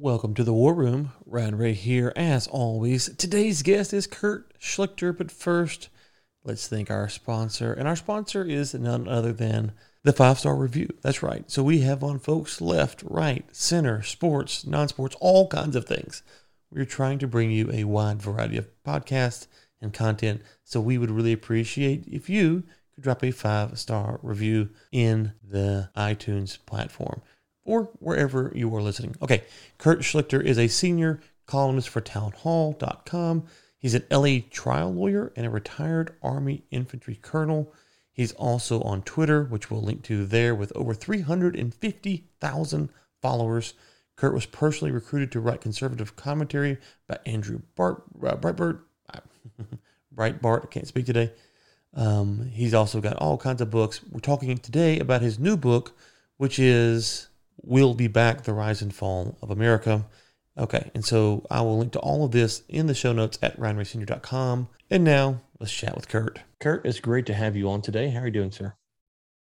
Welcome to the War Room. Ryan Ray here, as always. Today's guest is Kurt Schlichter, but first, let's thank our sponsor. And our sponsor is none other than the Five Star Review. That's right. So we have on folks left, right, center, sports, non sports, all kinds of things. We're trying to bring you a wide variety of podcasts and content. So we would really appreciate if you could drop a five star review in the iTunes platform or wherever you are listening. Okay, Kurt Schlichter is a senior columnist for townhall.com. He's an LA trial lawyer and a retired Army infantry colonel. He's also on Twitter, which we'll link to there, with over 350,000 followers. Kurt was personally recruited to write conservative commentary by Andrew Bart, uh, Breitbart. Breitbart, I can't speak today. Um, he's also got all kinds of books. We're talking today about his new book, which is We'll Be Back The Rise and Fall of America. Okay, and so I will link to all of this in the show notes at ryanraysenior.com. And now let's chat with Kurt. Kurt, it's great to have you on today. How are you doing, sir?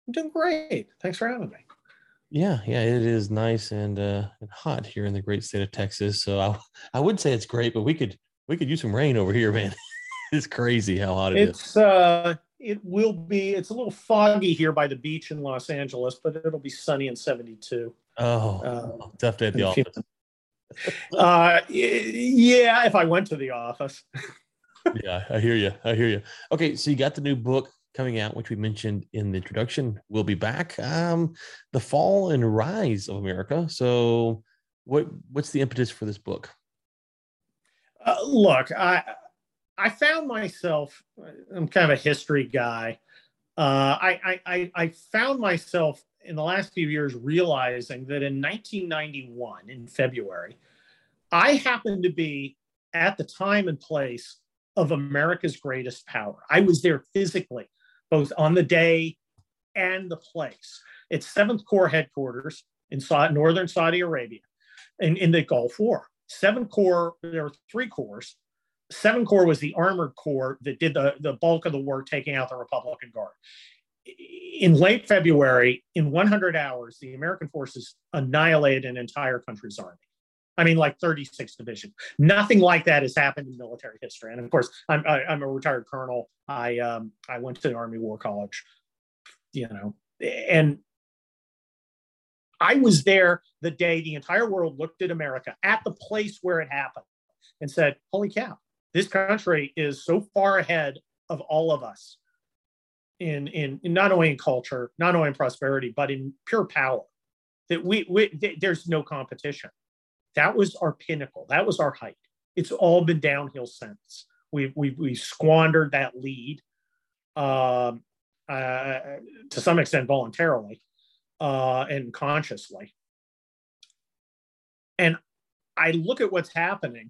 I'm doing great. Thanks for having me. Yeah, yeah, it is nice and uh, and hot here in the great state of Texas. So I I would say it's great, but we could we could use some rain over here, man. it's crazy how hot it it's, is. uh it will be it's a little foggy here by the beach in Los Angeles, but it'll be sunny and 72. Oh, uh, tough day at the office. uh, yeah, if I went to the office. yeah, I hear you. I hear you. Okay, so you got the new book coming out, which we mentioned in the introduction. We'll be back. Um, the fall and rise of America. So, what what's the impetus for this book? Uh, look, I I found myself. I'm kind of a history guy. Uh, I, I I found myself in the last few years realizing that in 1991, in February, I happened to be at the time and place of America's greatest power. I was there physically, both on the day and the place. It's Seventh Corps headquarters in northern Saudi Arabia, in, in the Gulf War. Seventh Corps, there were three corps. Seven Corps was the armored corps that did the, the bulk of the work taking out the Republican Guard in late February, in 100 hours, the American forces annihilated an entire country's army. I mean, like 36 divisions. Nothing like that has happened in military history. And of course, I'm I, i am a retired colonel. I um I went to the Army War College, you know, and I was there the day the entire world looked at America at the place where it happened and said, "Holy cow, this country is so far ahead of all of us." In, in, in not only in culture, not only in prosperity, but in pure power. That we, we th- there's no competition. That was our pinnacle. That was our height. It's all been downhill since. We've we we squandered that lead, um, uh, to some extent voluntarily, uh, and consciously. And I look at what's happening,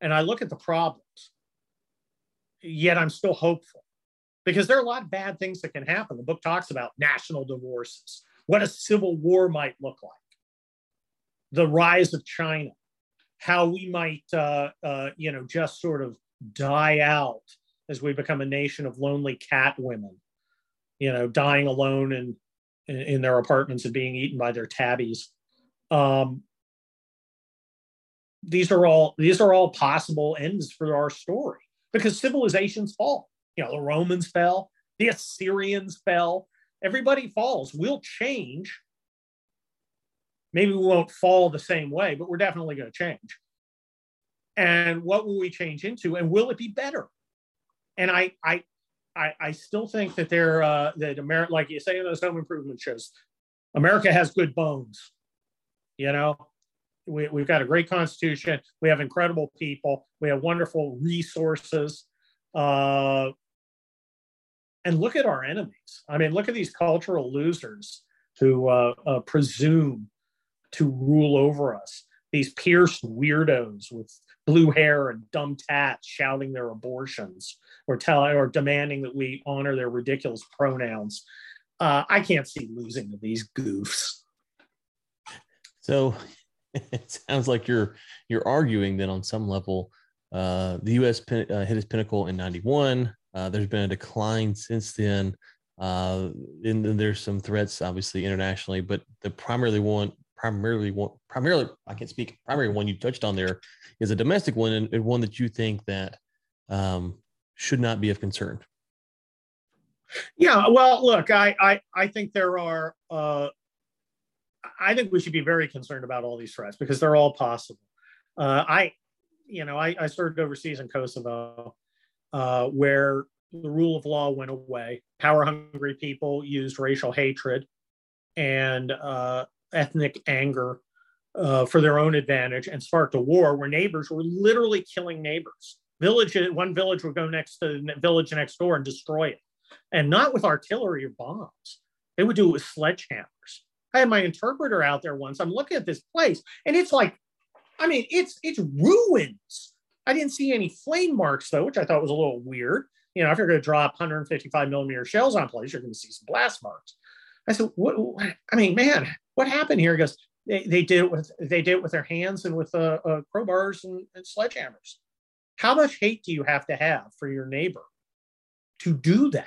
and I look at the problems. Yet I'm still hopeful because there are a lot of bad things that can happen. The book talks about national divorces, what a civil war might look like, the rise of China, how we might, uh, uh, you know, just sort of die out as we become a nation of lonely cat women, you know, dying alone in, in, their apartments and being eaten by their tabbies. Um, these are all these are all possible ends for our story because civilizations fall you know, the Romans fell, the Assyrians fell. Everybody falls. We'll change. Maybe we won't fall the same way, but we're definitely going to change. And what will we change into? And will it be better? And I, I, I, I still think that there, uh, that America, like you say in those home improvement shows, America has good bones. You know, we, we've got a great constitution. We have incredible people. We have wonderful resources. Uh, and look at our enemies. I mean, look at these cultural losers who uh, uh, presume to rule over us. These pierced weirdos with blue hair and dumb tats shouting their abortions or telling or demanding that we honor their ridiculous pronouns. Uh, I can't see losing to these goofs. So it sounds like you're you're arguing that on some level, uh, the U.S. Pin, uh, hit its pinnacle in '91. Uh, there's been a decline since then. Uh, and then there's some threats, obviously internationally, but the primarily one, primarily one, primarily I can't speak. Primary one you touched on there is a domestic one, and, and one that you think that um, should not be of concern. Yeah, well, look, I I, I think there are. Uh, I think we should be very concerned about all these threats because they're all possible. Uh, I, you know, I, I served overseas in Kosovo, uh, where the rule of law went away. Power hungry people used racial hatred and uh, ethnic anger uh, for their own advantage and sparked a war where neighbors were literally killing neighbors. Village, one village would go next to the village next door and destroy it, and not with artillery or bombs. They would do it with sledgehammers. I had my interpreter out there once. I'm looking at this place, and it's like, I mean, it's it's ruins. I didn't see any flame marks though, which I thought was a little weird. You know, if you're going to drop 155 millimeter shells on place, you're going to see some blast marks. I said, what, what, I mean, man, what happened here? He goes, they, they did it with they did it with their hands and with uh, uh, crowbars and, and sledgehammers. How much hate do you have to have for your neighbor to do that?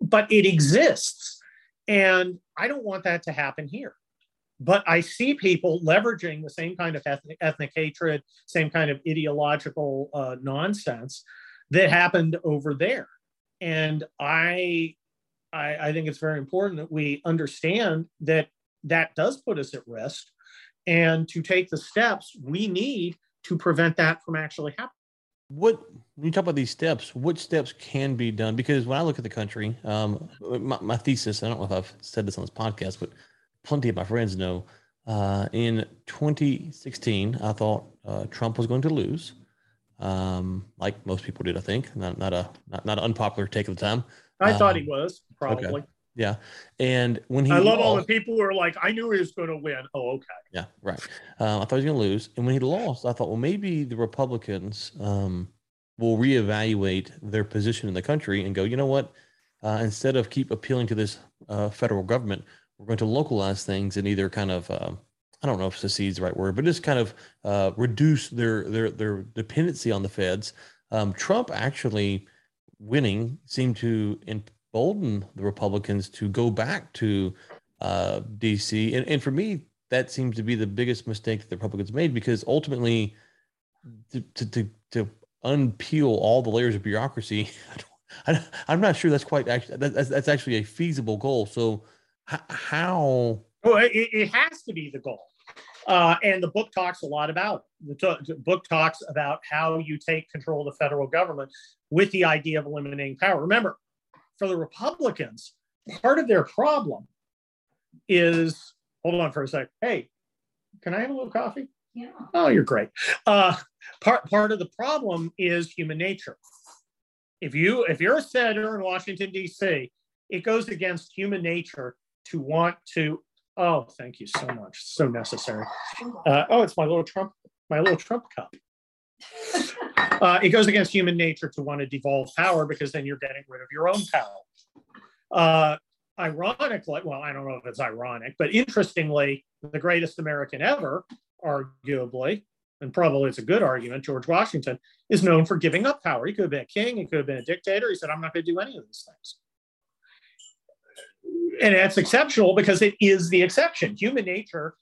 But it exists, and I don't want that to happen here. But I see people leveraging the same kind of ethnic, ethnic hatred, same kind of ideological uh, nonsense that happened over there. And I I, I think it's very important that we understand that that does put us at risk and to take the steps we need to prevent that from actually happening. What when you talk about these steps, what steps can be done? Because when I look at the country, um, my, my, thesis, I don't know if I've said this on this podcast, but plenty of my friends know. Uh, in 2016, I thought uh, Trump was going to lose, um, like most people did. I think not not a not, not an unpopular take of the time. I um, thought he um, was probably. Okay. Yeah, and when he, I love lost, all the people who are like, I knew he was going to win. Oh, okay. Yeah, right. Um, I thought he was going to lose, and when he lost, I thought, well, maybe the Republicans um, will reevaluate their position in the country and go, you know what? Uh, instead of keep appealing to this uh, federal government, we're going to localize things and either kind of, uh, I don't know if secede is the right word, but just kind of uh, reduce their their their dependency on the feds. Um, Trump actually winning seemed to embolden the Republicans to go back to uh, DC. And, and for me, that seems to be the biggest mistake that the Republicans made because ultimately, to, to, to, to unpeel all the layers of bureaucracy, I, am not sure that's quite actually that's, that's actually a feasible goal. So, how? Well, it, it has to be the goal. Uh, and the book talks a lot about it. The, t- the, book talks about how you take control of the federal government with the idea of eliminating power. Remember, for the Republicans, part of their problem is hold on for a sec. Hey, can I have a little coffee? Yeah. Oh, you're great. Uh, part part of the problem is human nature. If you if you're a senator in Washington D.C., it goes against human nature to want to Oh, thank you so much. So necessary. Uh, oh, it's my little Trump, my little Trump cup. Uh, it goes against human nature to want to devolve power because then you're getting rid of your own power. Uh, ironically, well, I don't know if it's ironic, but interestingly, the greatest American ever, arguably, and probably it's a good argument, George Washington, is known for giving up power. He could have been a king, he could have been a dictator. He said, I'm not going to do any of these things and that's exceptional because it is the exception. Human nature,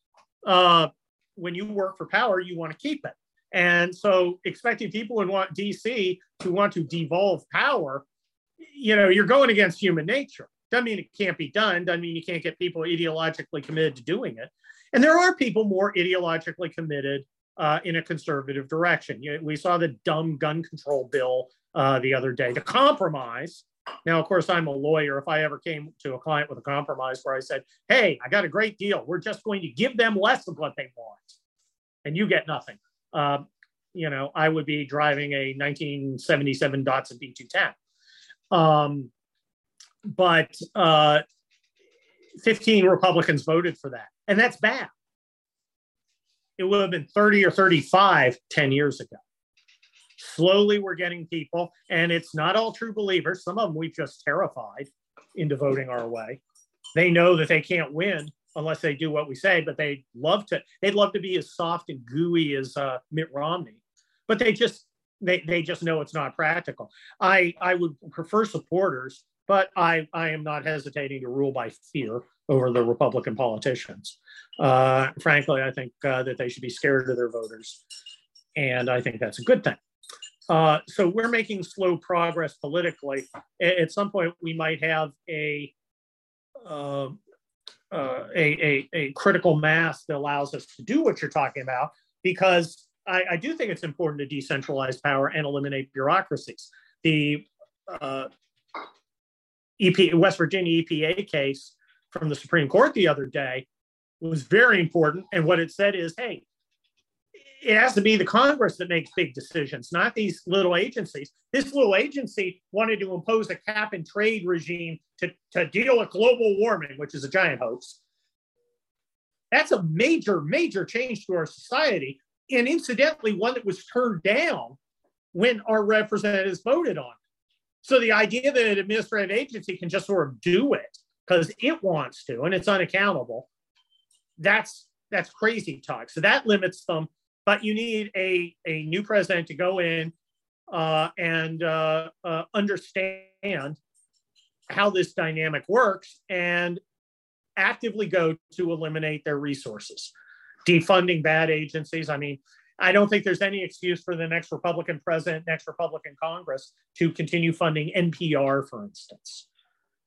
uh, when you work for power, you want to keep it. And so expecting people in want DC to want to devolve power, you know, you're going against human nature. Doesn't mean it can't be done. Doesn't mean you can't get people ideologically committed to doing it. And there are people more ideologically committed uh, in a conservative direction. You know, we saw the dumb gun control bill uh, the other day. The compromise now, of course, I'm a lawyer. If I ever came to a client with a compromise where I said, Hey, I got a great deal, we're just going to give them less of what they want, and you get nothing. Uh, you know, I would be driving a 1977 Datsun B210. Um, but uh, 15 Republicans voted for that, and that's bad. It would have been 30 or 35 10 years ago. Slowly, we're getting people, and it's not all true believers. Some of them we've just terrified into voting our way. They know that they can't win unless they do what we say, but they love to. They'd love to be as soft and gooey as uh, Mitt Romney, but they just they they just know it's not practical. I I would prefer supporters but I, I am not hesitating to rule by fear over the Republican politicians. Uh, frankly, I think uh, that they should be scared of their voters. And I think that's a good thing. Uh, so we're making slow progress politically. At some point, we might have a uh, uh, a, a, a, critical mass that allows us to do what you're talking about, because I, I do think it's important to decentralize power and eliminate bureaucracies. The uh, EP, West Virginia EPA case from the Supreme Court the other day was very important. And what it said is, hey, it has to be the Congress that makes big decisions, not these little agencies. This little agency wanted to impose a cap and trade regime to, to deal with global warming, which is a giant hoax. That's a major, major change to our society. And incidentally, one that was turned down when our representatives voted on. So the idea that an administrative agency can just sort of do it because it wants to and it's unaccountable, that's that's crazy talk. So that limits them. But you need a, a new president to go in uh, and uh, uh, understand how this dynamic works and actively go to eliminate their resources, defunding bad agencies. I mean, I don't think there's any excuse for the next Republican president, next Republican Congress to continue funding NPR, for instance.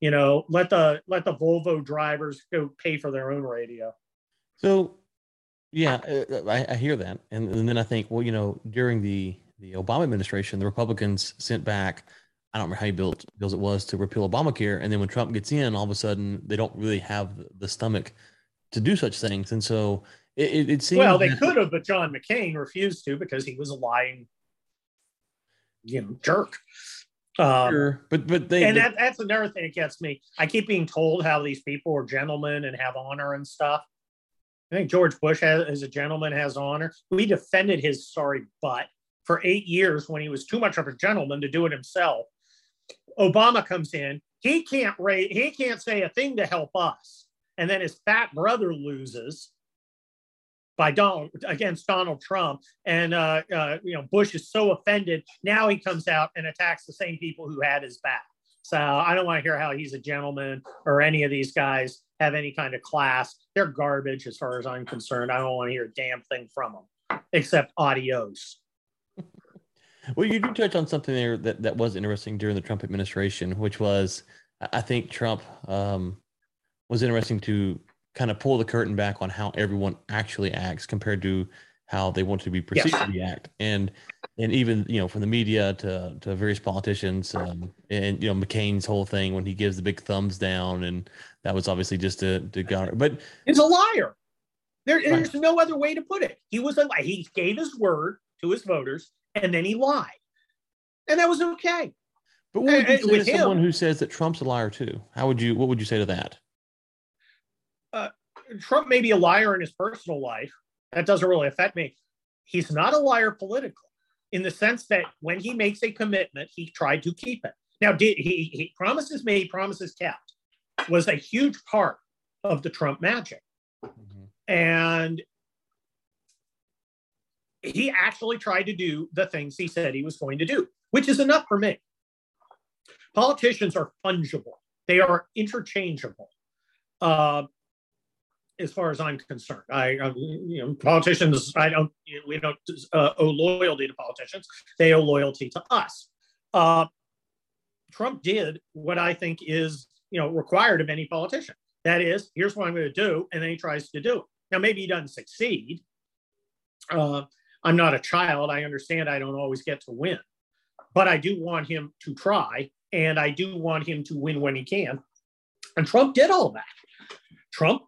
You know, let the let the Volvo drivers go pay for their own radio. So, yeah, uh, I, I hear that, and, and then I think, well, you know, during the the Obama administration, the Republicans sent back. I don't remember how many bills, bills it was to repeal Obamacare, and then when Trump gets in, all of a sudden they don't really have the stomach to do such things, and so it, it, it seems well, they could have, but John McCain refused to because he was a lying, you know, jerk. Um, sure, but but they and that, that's another thing that gets me. I keep being told how these people are gentlemen and have honor and stuff. I think George Bush has, as a gentleman has honor. We defended his sorry butt for eight years when he was too much of a gentleman to do it himself. Obama comes in. He can't rate. He can't say a thing to help us. And then his fat brother loses by Donald against Donald Trump, and uh, uh, you know Bush is so offended now he comes out and attacks the same people who had his back. So I don't want to hear how he's a gentleman or any of these guys have any kind of class. They're garbage as far as I'm concerned. I don't want to hear a damn thing from them except adios. well, you do touch on something there that, that was interesting during the Trump administration, which was I think Trump um, was interesting to kind of pull the curtain back on how everyone actually acts compared to how they want to be perceived yes. to react and and even you know from the media to to various politicians um, and you know McCain's whole thing when he gives the big thumbs down and that was obviously just to to garner but he's a liar there, there's right. no other way to put it he was a he gave his word to his voters and then he lied and that was okay but what would you say to someone who says that Trump's a liar too how would you what would you say to that uh, Trump may be a liar in his personal life. That doesn't really affect me. He's not a liar politically in the sense that when he makes a commitment, he tried to keep it. Now, did he, he promises made, promises kept was a huge part of the Trump magic. Mm-hmm. And he actually tried to do the things he said he was going to do, which is enough for me. Politicians are fungible, they are interchangeable. Uh, as far as I'm concerned. I, I you know, politicians, I don't, we don't uh, owe loyalty to politicians. They owe loyalty to us. Uh, Trump did what I think is, you know, required of any politician. That is, here's what I'm going to do, and then he tries to do it. Now, maybe he doesn't succeed. Uh, I'm not a child. I understand I don't always get to win, but I do want him to try, and I do want him to win when he can. And Trump did all that. Trump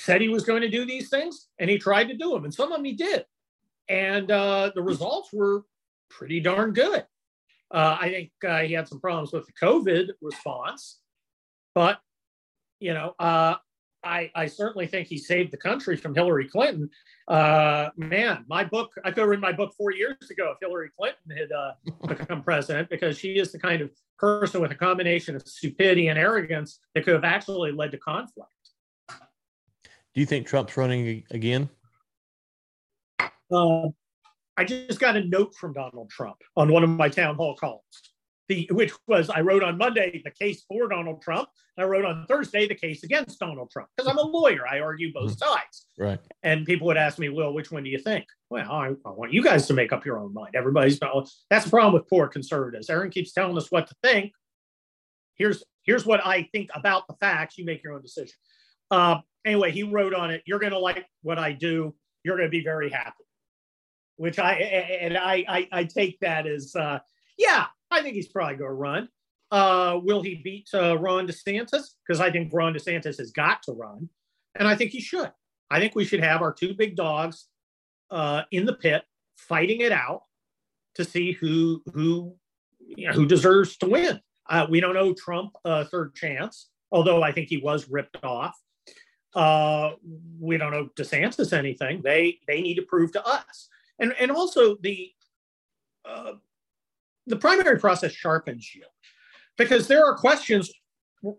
said he was going to do these things and he tried to do them and some of them he did and uh, the results were pretty darn good uh, i think uh, he had some problems with the covid response but you know uh, I, I certainly think he saved the country from Hillary Clinton. Uh, man, my book, I could have written my book four years ago if Hillary Clinton had uh, become president, because she is the kind of person with a combination of stupidity and arrogance that could have actually led to conflict. Do you think Trump's running again? Uh, I just got a note from Donald Trump on one of my town hall calls. the which was I wrote on Monday the case for Donald Trump, and I wrote on Thursday the case against Donald Trump because I'm a lawyer. I argue both mm-hmm. sides. Right. And people would ask me, "Well, which one do you think?" Well, I, I want you guys to make up your own mind. Everybody's that's the problem with poor conservatives. Aaron keeps telling us what to think. Here's here's what I think about the facts. You make your own decision. Uh, anyway, he wrote on it. You're going to like what I do. You're going to be very happy. Which I and I I, I take that as uh, yeah, I think he's probably going to run. Uh, will he beat uh, Ron DeSantis? Because I think Ron DeSantis has got to run, and I think he should. I think we should have our two big dogs uh, in the pit fighting it out to see who who you know, who deserves to win. Uh, we don't know Trump a third chance, although I think he was ripped off. Uh, we don't know DeSantis anything. They they need to prove to us, and and also the uh, the primary process sharpens you because there are questions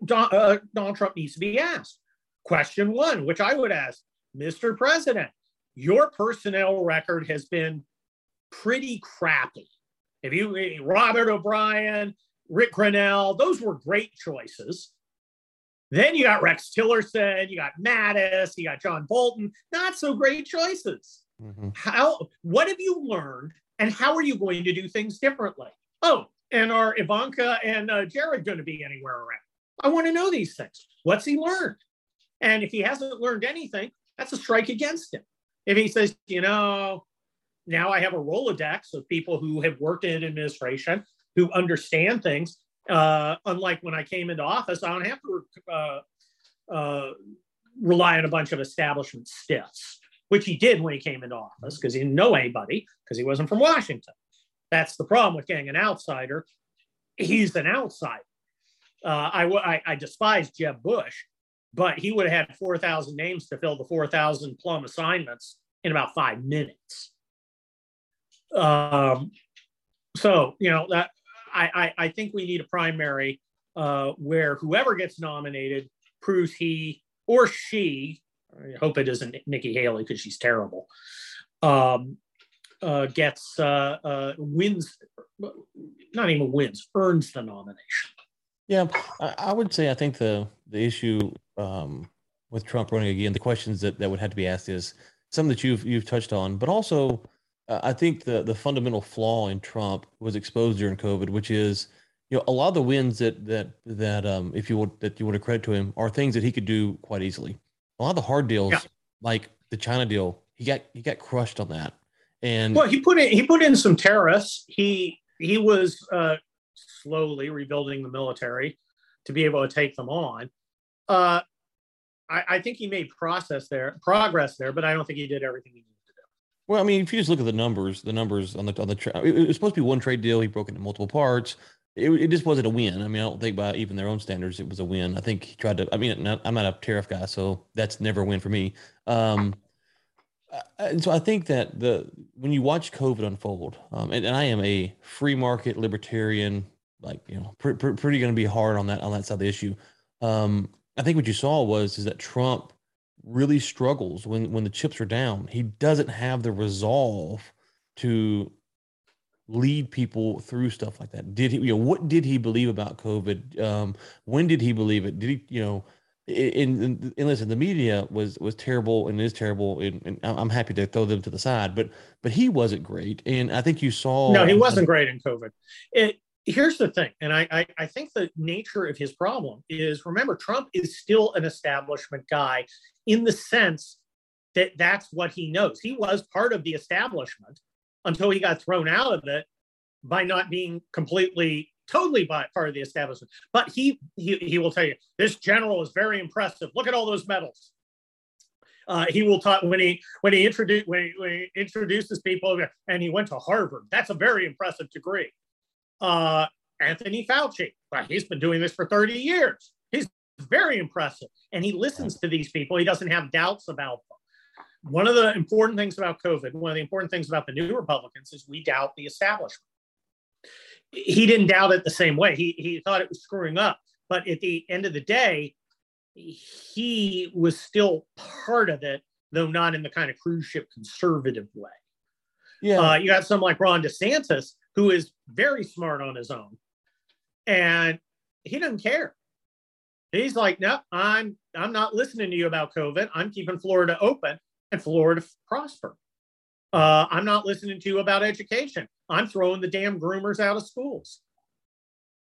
Don, uh, Donald Trump needs to be asked. Question one, which I would ask, Mr. President, your personnel record has been pretty crappy. If you Robert O'Brien, Rick Grenell, those were great choices. Then you got Rex Tillerson, you got Mattis, you got John Bolton, not so great choices. Mm-hmm. How what have you learned and how are you going to do things differently? Oh, and are Ivanka and uh, Jared going to be anywhere around? I want to know these things. What's he learned? And if he hasn't learned anything, that's a strike against him. If he says, you know, now I have a Rolodex of people who have worked in administration, who understand things. Uh, unlike when I came into office, I don't have to uh, uh, rely on a bunch of establishment stiffs, which he did when he came into office because he didn't know anybody because he wasn't from Washington. That's the problem with getting an outsider. He's an outsider. Uh, I, I, I despise Jeb Bush, but he would have had 4,000 names to fill the 4,000 plum assignments in about five minutes. Um, so, you know, that I, I, think we need a primary uh, where whoever gets nominated proves he or she, I hope it isn't Nikki Haley because she's terrible, um, uh, gets uh, uh, wins, not even wins, earns the nomination. Yeah, I, I would say I think the the issue um, with Trump running again, the questions that, that would have to be asked is some that you've you've touched on, but also uh, I think the the fundamental flaw in Trump was exposed during COVID, which is you know a lot of the wins that that that um if you would that you want to credit to him are things that he could do quite easily. A lot of the hard deals, yeah. like the China deal, he got he got crushed on that. And well, he put in he put in some tariffs. He he was uh, slowly rebuilding the military to be able to take them on. Uh, I, I think he made process there, progress there, but I don't think he did everything he needed to do. Well, I mean, if you just look at the numbers, the numbers on the on the tra- it was supposed to be one trade deal. He broke into multiple parts. It, it just wasn't a win. I mean, I don't think by even their own standards it was a win. I think he tried to. I mean, I'm not a tariff guy, so that's never a win for me. Um, and so I think that the when you watch COVID unfold, um, and, and, I am a free market libertarian, like you know, pr- pr- pretty going to be hard on that on that side of the issue. Um, I think what you saw was is that Trump really struggles when when the chips are down. He doesn't have the resolve to lead people through stuff like that. Did he? You know, what did he believe about COVID? Um, when did he believe it? Did he? You know and, and listen, the media was was terrible and is terrible, and, and, I'm happy to throw them to the side. But but he wasn't great, and I think you saw. No, he wasn't great in COVID. It, here's the thing, and I, I I think the nature of his problem is remember Trump is still an establishment guy in the sense that that's what he knows. He was part of the establishment until he got thrown out of it by not being completely totally by, part of the establishment. But he, he he will tell you this general is very impressive. Look at all those medals. Uh, he will talk when he when he introduce when he, when he introduces people and he went to Harvard. That's a very impressive degree. Uh, Anthony Fauci, well, he's been doing this for 30 years. Very impressive, and he listens to these people. He doesn't have doubts about them. One of the important things about COVID, one of the important things about the new Republicans is we doubt the establishment he didn't doubt it the same way. He he thought it was screwing up, but at the end of the day, he was still part of it, though not in the kind of cruise ship conservative way. Yeah, uh, you got someone like Ron DeSantis, who is very smart on his own, And he doesn't care. He's like, no, I'm I'm not listening to you about COVID. I'm keeping Florida open and Florida prosper. Uh, I'm not listening to you about education. I'm throwing the damn groomers out of schools.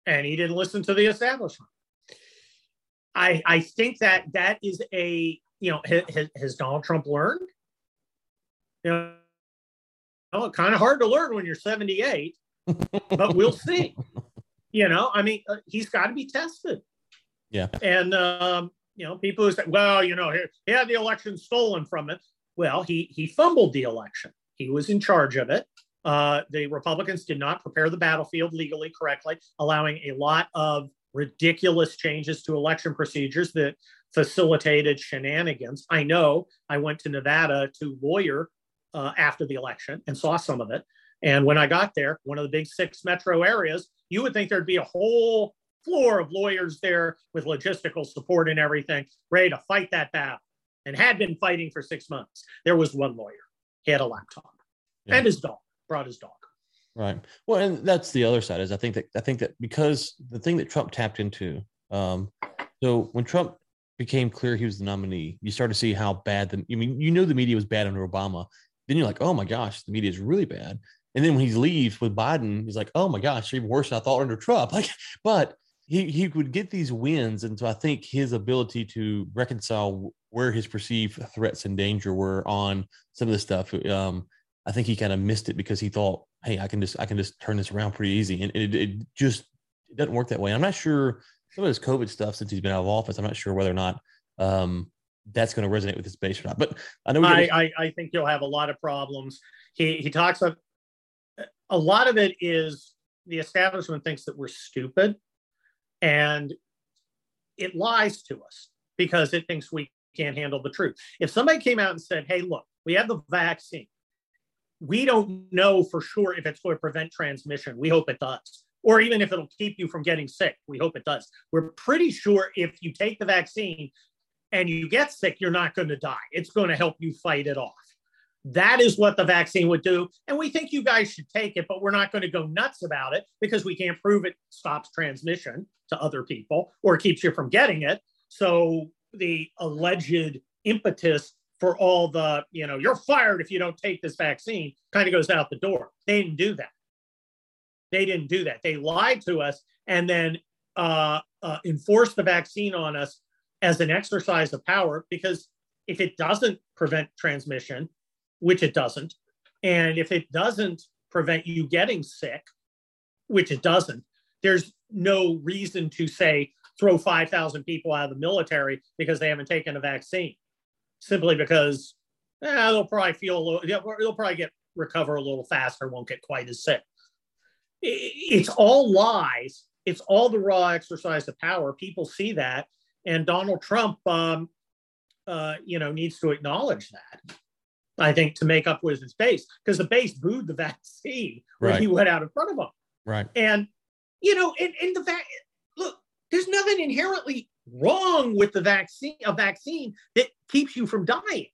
And he didn't listen to the establishment. I I think that that is a you know has, has Donald Trump learned? You know, well, kind of hard to learn when you're 78, but we'll see. You know, I mean, uh, he's got to be tested. Yeah. And um, you know, people who say, well, you know, he, had the election stolen from it. Well, he he fumbled the election. He was in charge of it. Uh, the Republicans did not prepare the battlefield legally correctly, allowing a lot of ridiculous changes to election procedures that facilitated shenanigans. I know I went to Nevada to lawyer uh, after the election and saw some of it. And when I got there, one of the big six metro areas, you would think there'd be a whole floor of lawyers there with logistical support and everything, ready to fight that battle, and had been fighting for six months. There was one lawyer. He had a laptop yeah. and his dog. Brought his dog. Right. Well, and that's the other side is I think that I think that because the thing that Trump tapped into, um, so when Trump became clear he was the nominee, you start to see how bad the I mean, you know the media was bad under Obama. Then you're like, oh my gosh, the media is really bad. And then when he leaves with Biden, he's like, oh my gosh, even worse than I thought under Trump. Like, but he he would get these wins, and so I think his ability to reconcile where his perceived threats and danger were on some of the stuff. Um, I think he kind of missed it because he thought, hey, I can just I can just turn this around pretty easy, and it, it just it doesn't work that way. I'm not sure some of this COVID stuff since he's been out of office. I'm not sure whether or not um, that's going to resonate with his base or not. But I know I, I, I think you'll have a lot of problems. He he talks of a lot of it is the establishment thinks that we're stupid and it lies to us because it thinks we can't handle the truth. If somebody came out and said, hey, look, we have the vaccine, we don't know for sure if it's going to prevent transmission. We hope it does. Or even if it'll keep you from getting sick. We hope it does. We're pretty sure if you take the vaccine and you get sick, you're not going to die. It's going to help you fight it off. That is what the vaccine would do. And we think you guys should take it, but we're not going to go nuts about it because we can't prove it stops transmission to other people or keeps you from getting it. So the alleged impetus for all the, you know, you're fired if you don't take this vaccine kind of goes out the door. They didn't do that. They didn't do that. They lied to us and then uh, uh, enforced the vaccine on us as an exercise of power because if it doesn't prevent transmission, which it doesn't, and if it doesn't prevent you getting sick, which it doesn't, there's no reason to say throw 5,000 people out of the military because they haven't taken a vaccine, simply because eh, they'll probably feel a little, they'll probably get recover a little faster, won't get quite as sick. It's all lies. It's all the raw exercise of power. People see that, and Donald Trump, um, uh, you know, needs to acknowledge that. I think to make up with his base because the base booed the vaccine when right. he went out in front of them. Right. And you know, and, and the fact look, there's nothing inherently wrong with the vaccine, a vaccine that keeps you from dying.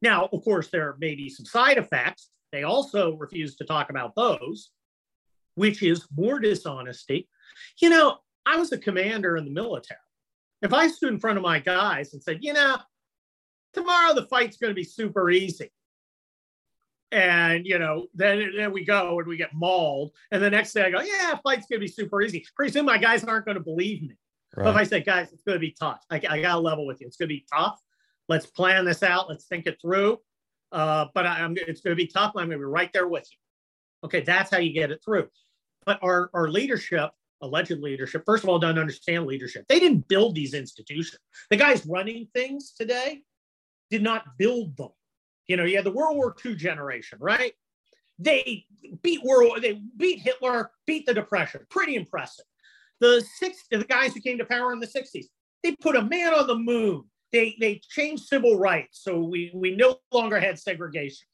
Now, of course, there may be some side effects. They also refuse to talk about those, which is more dishonesty. You know, I was a commander in the military. If I stood in front of my guys and said, you know, tomorrow the fight's going to be super easy, and you know, then then we go and we get mauled. And the next day I go, yeah, fight's gonna be super easy. Pretty soon my guys aren't gonna believe me. Right. But if I say, guys, it's gonna be tough. I, I gotta level with you. It's gonna be tough. Let's plan this out. Let's think it through. Uh, but I, am it's gonna be tough. I'm gonna be right there with you. Okay, that's how you get it through. But our our leadership, alleged leadership, first of all, don't understand leadership. They didn't build these institutions. The guys running things today did not build them. You know, you had the World War II generation, right? They beat World, they beat Hitler, beat the Depression. Pretty impressive. The six, the guys who came to power in the 60s, they put a man on the moon. They they changed civil rights, so we we no longer had segregation.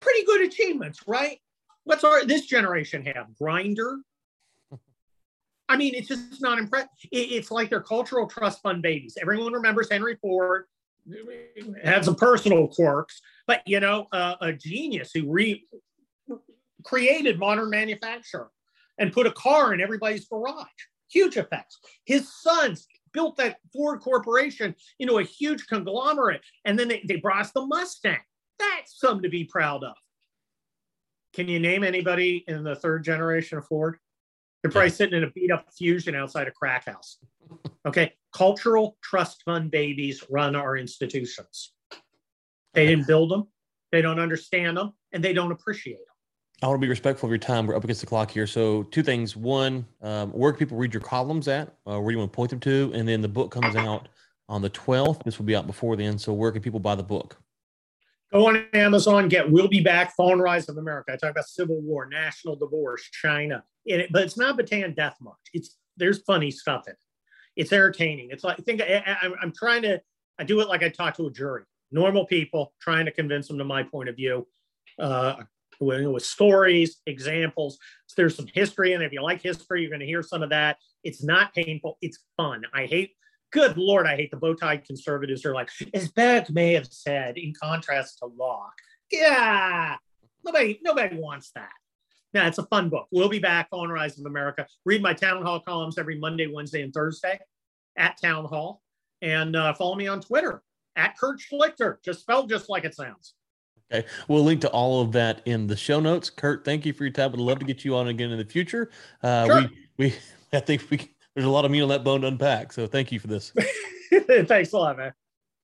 Pretty good achievements, right? What's our this generation have? Grindr. I mean, it's just not impressive. It, it's like they're cultural trust fund babies. Everyone remembers Henry Ford had some personal quirks, but you know, uh, a genius who re- created modern manufacturing. and put a car in everybody's garage. Huge effects. His sons built that Ford Corporation into a huge conglomerate, and then they, they brought us the Mustang. That's something to be proud of. Can you name anybody in the third generation of Ford? They're probably sitting in a beat up fusion outside a crack house. Okay. Cultural trust fund babies run our institutions. They didn't build them, they don't understand them, and they don't appreciate them. I want to be respectful of your time. We're up against the clock here. So, two things. One, um, where can people read your columns at? Uh, where do you want to point them to? And then the book comes out on the 12th. This will be out before then. So, where can people buy the book? Go on Amazon, get We'll Be Back, Fallen Rise of America. I talk about Civil War, national divorce, China. It, but it's not Bataan Death March. It's There's funny stuff in it. It's entertaining. It's like, I think I, I, I'm trying to, I do it like I talk to a jury. Normal people, trying to convince them to my point of view. Uh, with, with stories, examples. So there's some history, and if you like history, you're going to hear some of that. It's not painful. It's fun. I hate. Good Lord, I hate the bow tie conservatives. Are like, as Beck may have said, in contrast to Locke. Yeah, nobody, nobody wants that. Yeah, it's a fun book. We'll be back on Rise of America. Read my town hall columns every Monday, Wednesday, and Thursday at Town Hall, and uh, follow me on Twitter at Kurt Schlichter, just spelled just like it sounds. Okay. We'll link to all of that in the show notes. Kurt, thank you for your time. Would love to get you on again in the future. Uh, sure. We, we, I think we, there's a lot of meat on that bone to unpack. So thank you for this. Thanks a lot, man.